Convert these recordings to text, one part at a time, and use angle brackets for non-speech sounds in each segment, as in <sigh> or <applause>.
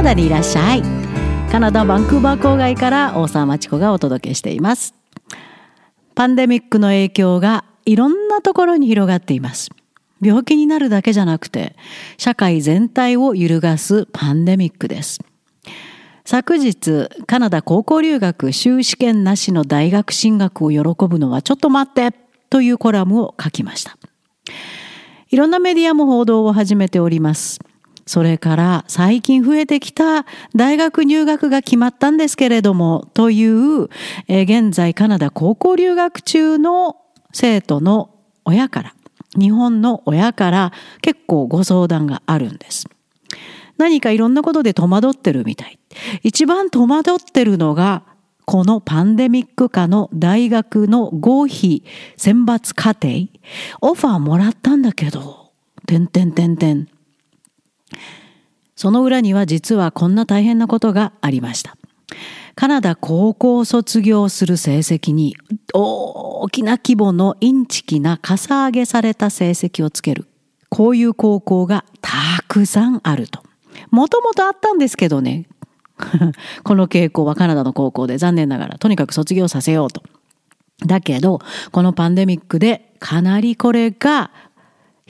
ナダにいらっしゃいカナダバンクーバー郊外から大沢町子がお届けしています。パンデミックの影響がいろんなところに広がっています。病気になるだけじゃなくて社会全体を揺るがすパンデミックです。昨日カナダ高校留学修士験なしの大学進学を喜ぶのはちょっと待ってというコラムを書きました。いろんなメディアも報道を始めております。それから最近増えてきた大学入学が決まったんですけれどもという、え現在カナダ高校留学中の生徒の親から日本の親から結構ご相談があるんです。何かいろんなことで戸惑ってるみたい。一番戸惑ってるのがこのパンデミック下の大学の合否選抜課程オファーもらったんだけど、てんてんてんてん。その裏には実はこんな大変なことがありました。カナダ高校卒業する成績に大きな規模のインチキなかさ上げされた成績をつける。こういう高校がたくさんあると。もともとあったんですけどね。<laughs> この傾向はカナダの高校で残念ながらとにかく卒業させようと。だけど、このパンデミックでかなりこれが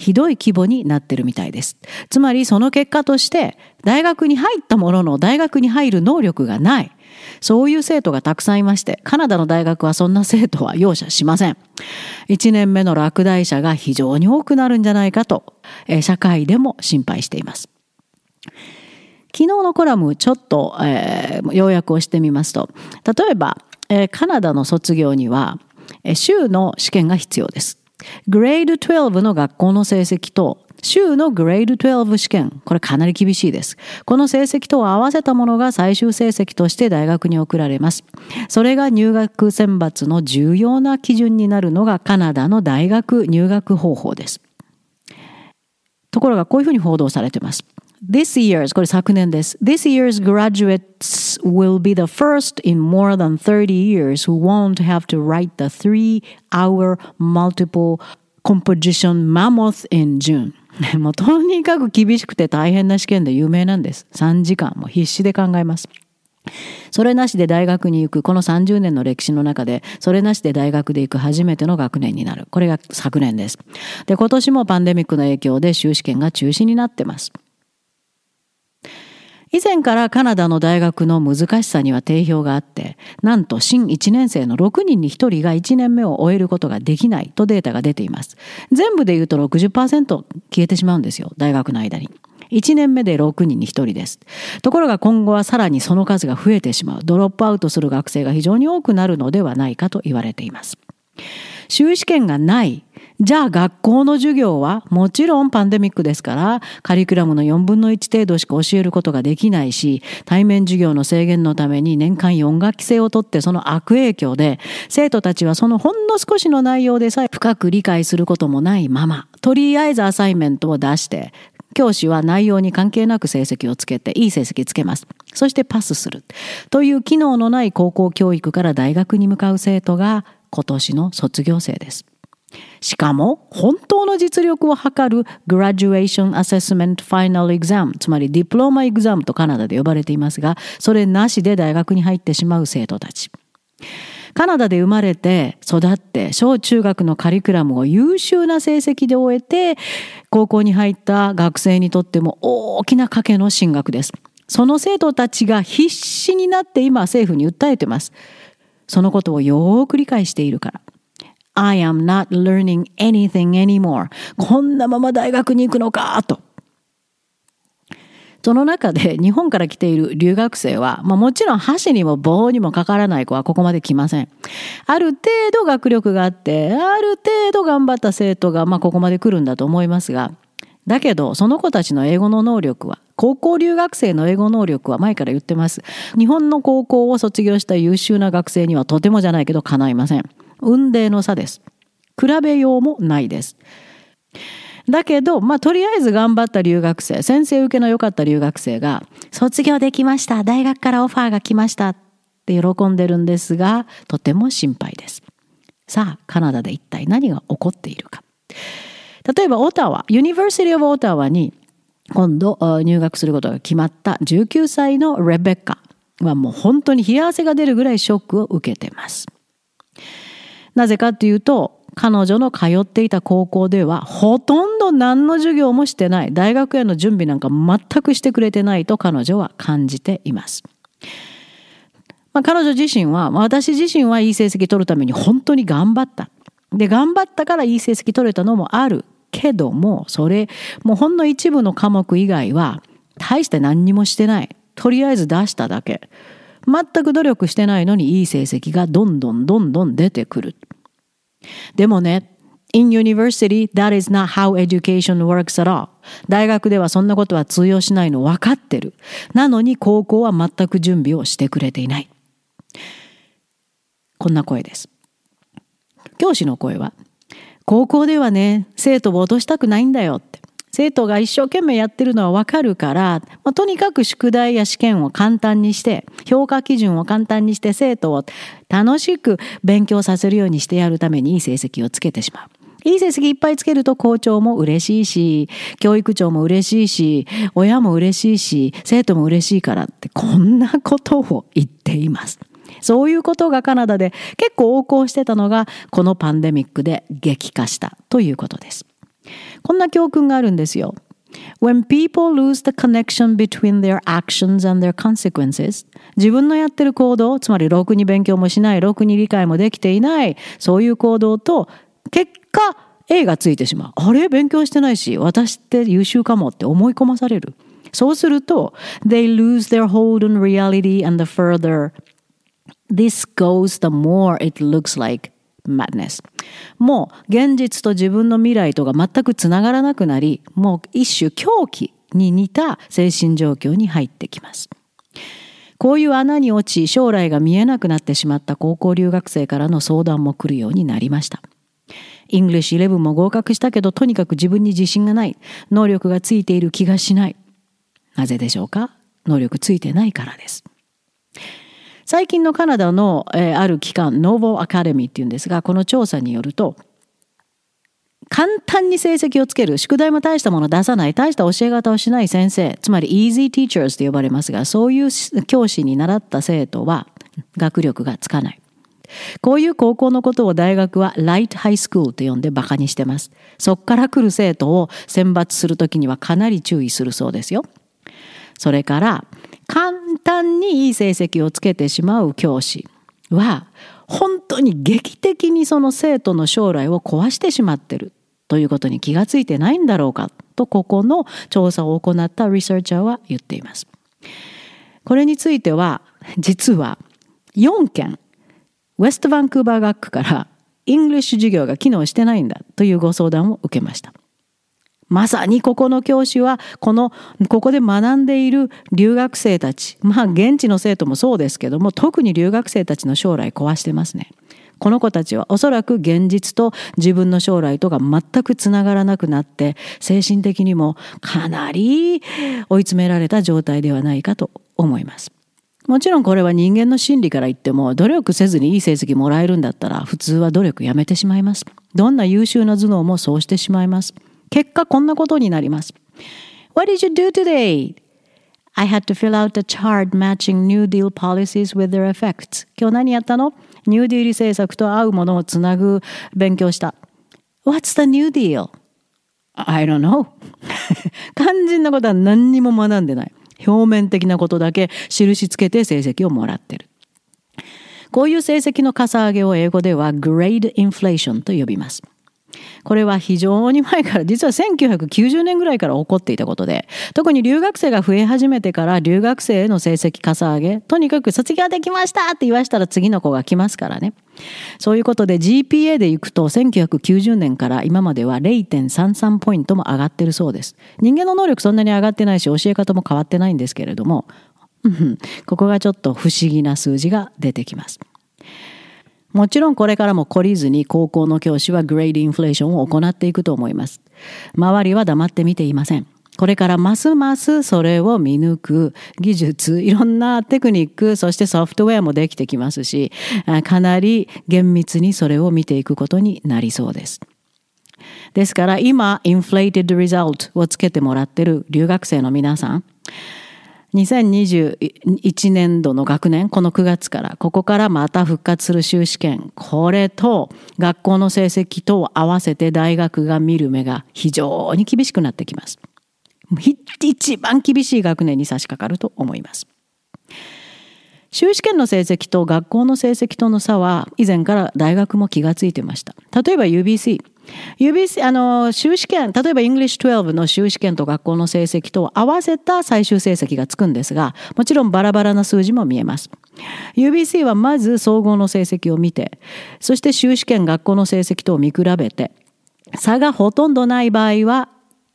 ひどい規模になってるみたいです。つまりその結果として大学に入ったものの大学に入る能力がない。そういう生徒がたくさんいまして、カナダの大学はそんな生徒は容赦しません。1年目の落第者が非常に多くなるんじゃないかと、え社会でも心配しています。昨日のコラムちょっと、えー、要約をしてみますと、例えば、えー、カナダの卒業には、えー、州の試験が必要です。グレード12の学校の成績と州のグレード12試験、これかなり厳しいです。この成績と合わせたものが最終成績として大学に送られます。それが入学選抜の重要な基準になるのがカナダの大学入学方法です。ところがこういうふうに報道されてます。This year's, これ昨年です。This year's graduates will be the first in more than 30 years who won't have to write the three-hour multiple composition mammoth in June. もうとにかく厳しくて大変な試験で有名なんです。3時間も必死で考えます。それなしで大学に行くこの30年の歴史の中でそれなしで大学で行く初めての学年になるこれが昨年ですで今年もパンデミックの影響で修士験が中止になってます以前からカナダの大学の難しさには定評があって、なんと新1年生の6人に1人が1年目を終えることができないとデータが出ています。全部で言うと60%消えてしまうんですよ、大学の間に。1年目で6人に1人です。ところが今後はさらにその数が増えてしまう。ドロップアウトする学生が非常に多くなるのではないかと言われています。修士験がないじゃあ学校の授業はもちろんパンデミックですからカリキュラムの4分の1程度しか教えることができないし対面授業の制限のために年間4学期制をとってその悪影響で生徒たちはそのほんの少しの内容でさえ深く理解することもないままとりあえずアサイメントを出して教師は内容に関係なく成績をつけていい成績つけます。そしてパスする。という機能のない高校教育から大学に向かう生徒が今年の卒業生です。しかも、本当の実力を測る Graduation Assessment Final Exam、つまりディプローマエグザムとカナダで呼ばれていますが、それなしで大学に入ってしまう生徒たち。カナダで生まれて育って小中学のカリキュラムを優秀な成績で終えて高校に入った学生にとっても大きな賭けの進学です。その生徒たちが必死になって今政府に訴えてます。そのことをよーく理解しているから。I am not learning anything anymore. こんなまま大学に行くのかと。その中で日本から来ている留学生は、まあ、もちろん箸にも棒にもかからない子はここまで来ません。ある程度学力があって、ある程度頑張った生徒が、まあ、ここまで来るんだと思いますが、だけどその子たちの英語の能力は高校留学生の英語能力は前から言ってます。日本の高校を卒業した優秀な学生にはとてもじゃないけど叶いません。運命の差です。比べようもないです。だけど、まあ、とりあえず頑張った留学生、先生受けの良かった留学生が、卒業できました、大学からオファーが来ましたって喜んでるんですが、とても心配です。さあ、カナダで一体何が起こっているか。例えば、オタワ、 University of Ottawa に今度入学することが決まった19歳のレベッカはもう本当に冷や汗が出るぐらいショックを受けてます。なぜかというと彼女の通っていた高校ではほとんど何の授業もしてない大学への準備なんか全くしてくれてないと彼女は感じています。まあ、彼女自身は私自身はいい成績取るために本当に頑張った。で頑張ったからいい成績取れたのもあるけどもそれもうほんの一部の科目以外は大して何にもしてないとりあえず出しただけ全く努力してないのにいい成績がどんどんどんどん出てくるでもね In university, that is not how education works at all. 大学ではそんなことは通用しないの分かってる。なのに高校は全く準備をしてくれていない。こんな声です。教師の声は、高校ではね、生徒を落としたくないんだよって。生徒が一生懸命やってるのはわかるから、まあ、とにかく宿題や試験を簡単にして、評価基準を簡単にして生徒を楽しく勉強させるようにしてやるためにいい成績をつけてしまう。いい成績いっぱいつけると校長も嬉しいし、教育長も嬉しいし、親も嬉しいし、生徒も嬉しいからってこんなことを言っています。そういうことがカナダで結構横行してたのがこのパンデミックで激化したということです。こんな教訓があるんですよ。When people lose the connection between their actions and their consequences 自分のやってる行動つまりろくに勉強もしないろくに理解もできていないそういう行動と結果 A がついてしまうあれ？勉強してないし私って優秀かもって思い込まされるそうすると They lose their hold on reality and the further This goes the more it looks like madness. もう現実と自分の未来とが全くつながらなくなりもう一種狂気に似た精神状況に入ってきます。こういう穴に落ち将来が見えなくなってしまった高校留学生からの相談も来るようになりました。English 11も合格したけどとにかく自分に自信がない。能力がついている気がしない。なぜでしょうか？能力ついてないからです。最近のカナダの、えー、ある機関ノーボアカデミーっていうんですがこの調査によると簡単に成績をつける宿題も大したもの出さない大した教え方をしない先生つまり easy teachers と呼ばれますがそういう教師に習った生徒は学力がつかない。こういう高校のことを大学はライトハイスクールと呼んでバカにしてます。そこから来る生徒を選抜するときにはかなり注意するそうですよ。それから簡単にいい成績をつけてしまう教師は本当に劇的にその生徒の将来を壊してしまってるということに気がついてないんだろうかとここの調査を行ったリサーチャーは言っています。これについては実は4件ウェストバンクーバー学区から English 授業が機能してないんだというご相談を受けました。まさにここの教師はこのここで学んでいる留学生たちまあ現地の生徒もそうですけども特に留学生たちの将来壊してますね。この子たちはおそらく現実と自分の将来とが全くつながらなくなって精神的にもかなり追い詰められた状態ではないかと思います。もちろんこれは人間の心理から言っても努力せずにいい成績もらえるんだったら普通は努力やめてしまいます。どんな優秀な頭脳もそうしてしまいます。結果こんなことになります。What did you do today? I had to fill out a chart matching New Deal policies with their effects. 今日何やったのニューディール政策と合うものをつなぐ勉強した。What's the New Deal? I don't know. 肝心なことは何にも学んでない。表面的なことだけ印つけて成績をもらってる。こういう成績のかさ上げを英語では grade inflation と呼びます。これは非常に前から実は1990年ぐらいから起こっていたことで特に留学生が増え始めてから留学生への成績かさ上げとにかく卒業できましたって言わしたら次の子が来ますからね。そういうことで GPA でいくと1990年から今までは0.33ポイントも上がってるそうです。人間の能力そんなに上がってないし教え方も変わってないんですけれども <laughs> ここがちょっと不思議な数字が出てきます。もちろんこれからも懲りずに高校の教師はグレードインフレーションを行っていくと思います。周りは黙って見ていません。これからますますそれを見抜く技術、いろんなテクニック、そしてソフトウェアもできてきますし、かなり厳密にそれを見ていくことになりそうです。ですから今、inflated result をつけてもらってる留学生の皆さん、2021年度の学年、この9月から、ここからまた復活する修士試験、これと学校の成績と合わせて大学が見る目が非常に厳しくなってきます。一番厳しい学年に差し掛かると思います。修士試験の成績と学校の成績との差は以前から大学も気がついてました。例えば UBC。UBC、あの、修士試験、例えば English 12の修士試験と学校の成績と合わせた最終成績がつくんですが、もちろんバラバラな数字も見えます。UBC はまず総合の成績を見て、そして修士試験、学校の成績とを見比べて、差がほとんどない場合は、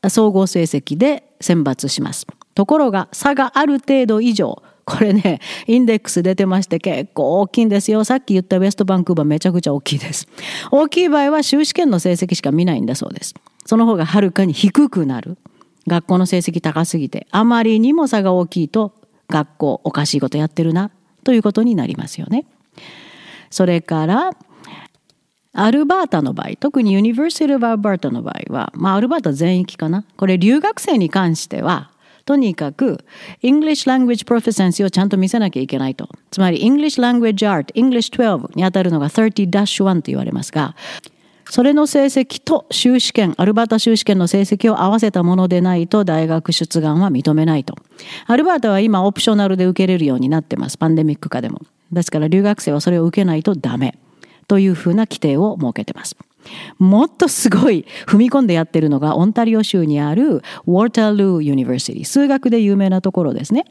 総合成績で選抜します。ところが、差がある程度以上、これね、インデックス出てまして結構大きいんですよ。さっき言ったウェストバンクーバーめちゃくちゃ大きいです。大きい場合は州試験の成績しか見ないんだそうです。その方がはるかに低くなる。学校の成績高すぎて、あまりにも差が大きいと、学校おかしいことやってるな、ということになりますよね。それから、アルバータの場合、特に University of Alberta の場合は、まあ、アルバータ全域かな。これ、留学生に関しては、とにかく English Language Proficiency をちゃんと見せなきゃいけないと。つまり English Language Art English 12にあたるのが30-1と言われますが、それの成績と修士試験、アルバータ修士試験の成績を合わせたものでないと大学出願は認めないと。アルバータは今オプショナルで受けれるようになってます。パンデミック下でも。ですから留学生はそれを受けないとダメというふうな規定を設けてます。もっとすごい踏み込んでやってるのがオンタリオ州にあるウォータールー・ユニバーシティ数学で有名なところですね。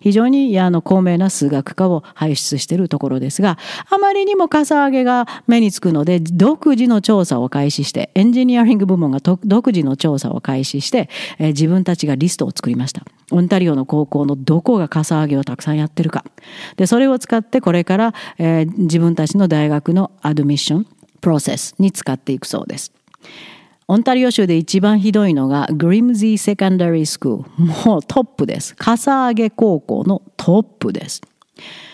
非常にあの高名な数学家を輩出しているところですが、あまりにもかさ上げが目につくので、独自の調査を開始して、エンジニアリング部門が独自の調査を開始して、えー、自分たちがリストを作りました。オンタリオの高校のどこがかさ上げをたくさんやってるか。で、それを使ってこれから、えー、自分たちの大学のアドミッション、プロセスに使っていくそうです。オンタリオ州で一番ひどいのがグリムズィーセカンダリースクール。もうトップです。笠上げ高校のトップです。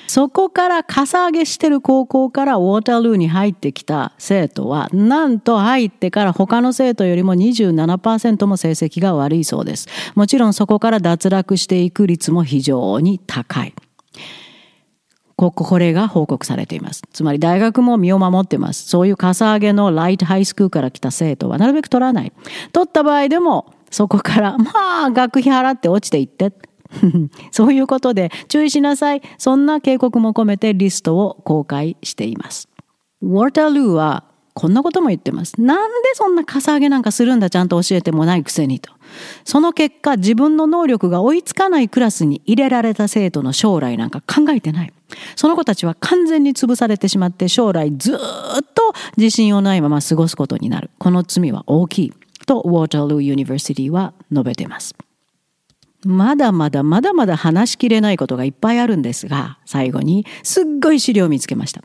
そこから笠上げしてる高校からウォータールーに入ってきた生徒は、なんと入ってから他の生徒よりも27%も成績が悪いそうです。もちろんそこから脱落していく率も非常に高い。ここれが報告されています。つまり大学も身を守ってます。そういうかさ上げのライトハイスクールから来た生徒はなるべく取らない。取った場合でもそこからまあ学費払って落ちていって。<laughs> そういうことで注意しなさい。そんな警告も込めてリストを公開しています。ウォータールーはこんなことも言ってます。なんでそんなかさ上げなんかするんだちゃんと教えてもないくせにと。その結果自分の能力が追いつかないクラスに入れられた生徒の将来なんか考えてない。その子たちは完全に潰されてしまって将来ずっと自信をないまま過ごすことになる。この罪は大きい。と Waterloo University は述べています。まだまだまだまだ話しきれないことがいっぱいあるんですが、最後にすっごい資料を見つけました。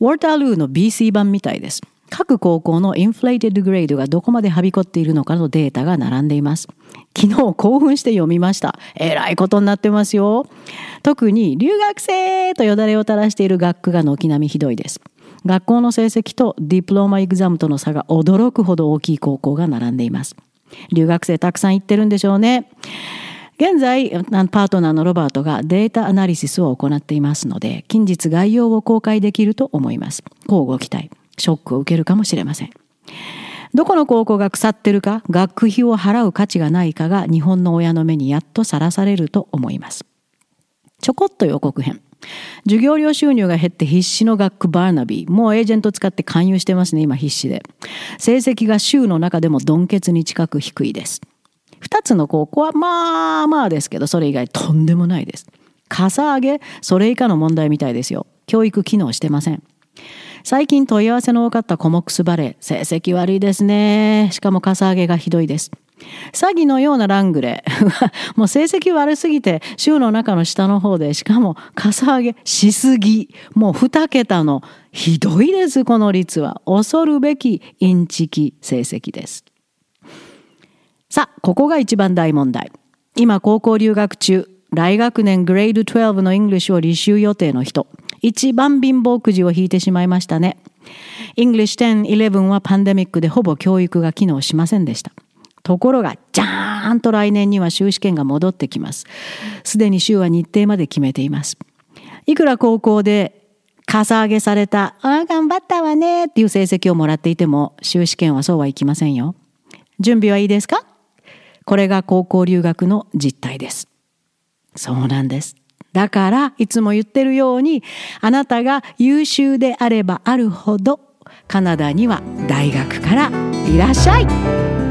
ウォータールーの BC 版みたいです。各高校の inflated grade がどこまではびこっているのかのデータが並んでいます。昨日興奮して読みました。えらいことになってますよ。特に留学生によだれを垂らしている学区が軒並みひどいです。学校の成績とディプローマエグザムとの差が驚くほど大きい高校が並んでいます。留学生たくさん行ってるんでしょうね。現在、パートナーのロバートがデータアナリシスを行っていますので、近日概要を公開できると思います。交互期待。ショックを受けるかもしれません。どこの高校が腐ってるか、学費を払う価値がないかが日本の親の目にやっとさらされると思います。ちょこっと予告編。授業料収入が減って必死の学区バーナビー。もうエージェント使って勧誘してますね、今必死で。成績が州の中でもドンケツに近く低いです。二つの高校はまあまあですけど、それ以外とんでもないです。かさ上げ、それ以下の問題みたいですよ。教育機能してません。最近問い合わせの多かったコモックスバレー、成績悪いですね。しかもかさ上げがひどいです。詐欺のようなラングレー。<laughs> もう成績悪すぎて、州の中の下の方で、しかもかさ上げしすぎ。もう二桁のひどいです、この率は。恐るべきインチキ成績です。さあ、ここが一番大問題。今高校留学中、来学年グレード12の English を履修予定の人。一番貧乏くじを引いてしまいましたね。English 10、11はパンデミックでほぼ教育が機能しませんでした。ところが、じゃーんと来年には修士試験が戻ってきます。すでに州は日程まで決めています。いくら高校でかさ上げされた、ああ、頑張ったわねっていう成績をもらっていても、修士試験はそうはいきませんよ。準備はいいですか？これが高校留学の実態です。そうなんです。だから、いつも言ってるように、あなたが優秀であればあるほど、カナダには大学からいらっしゃい。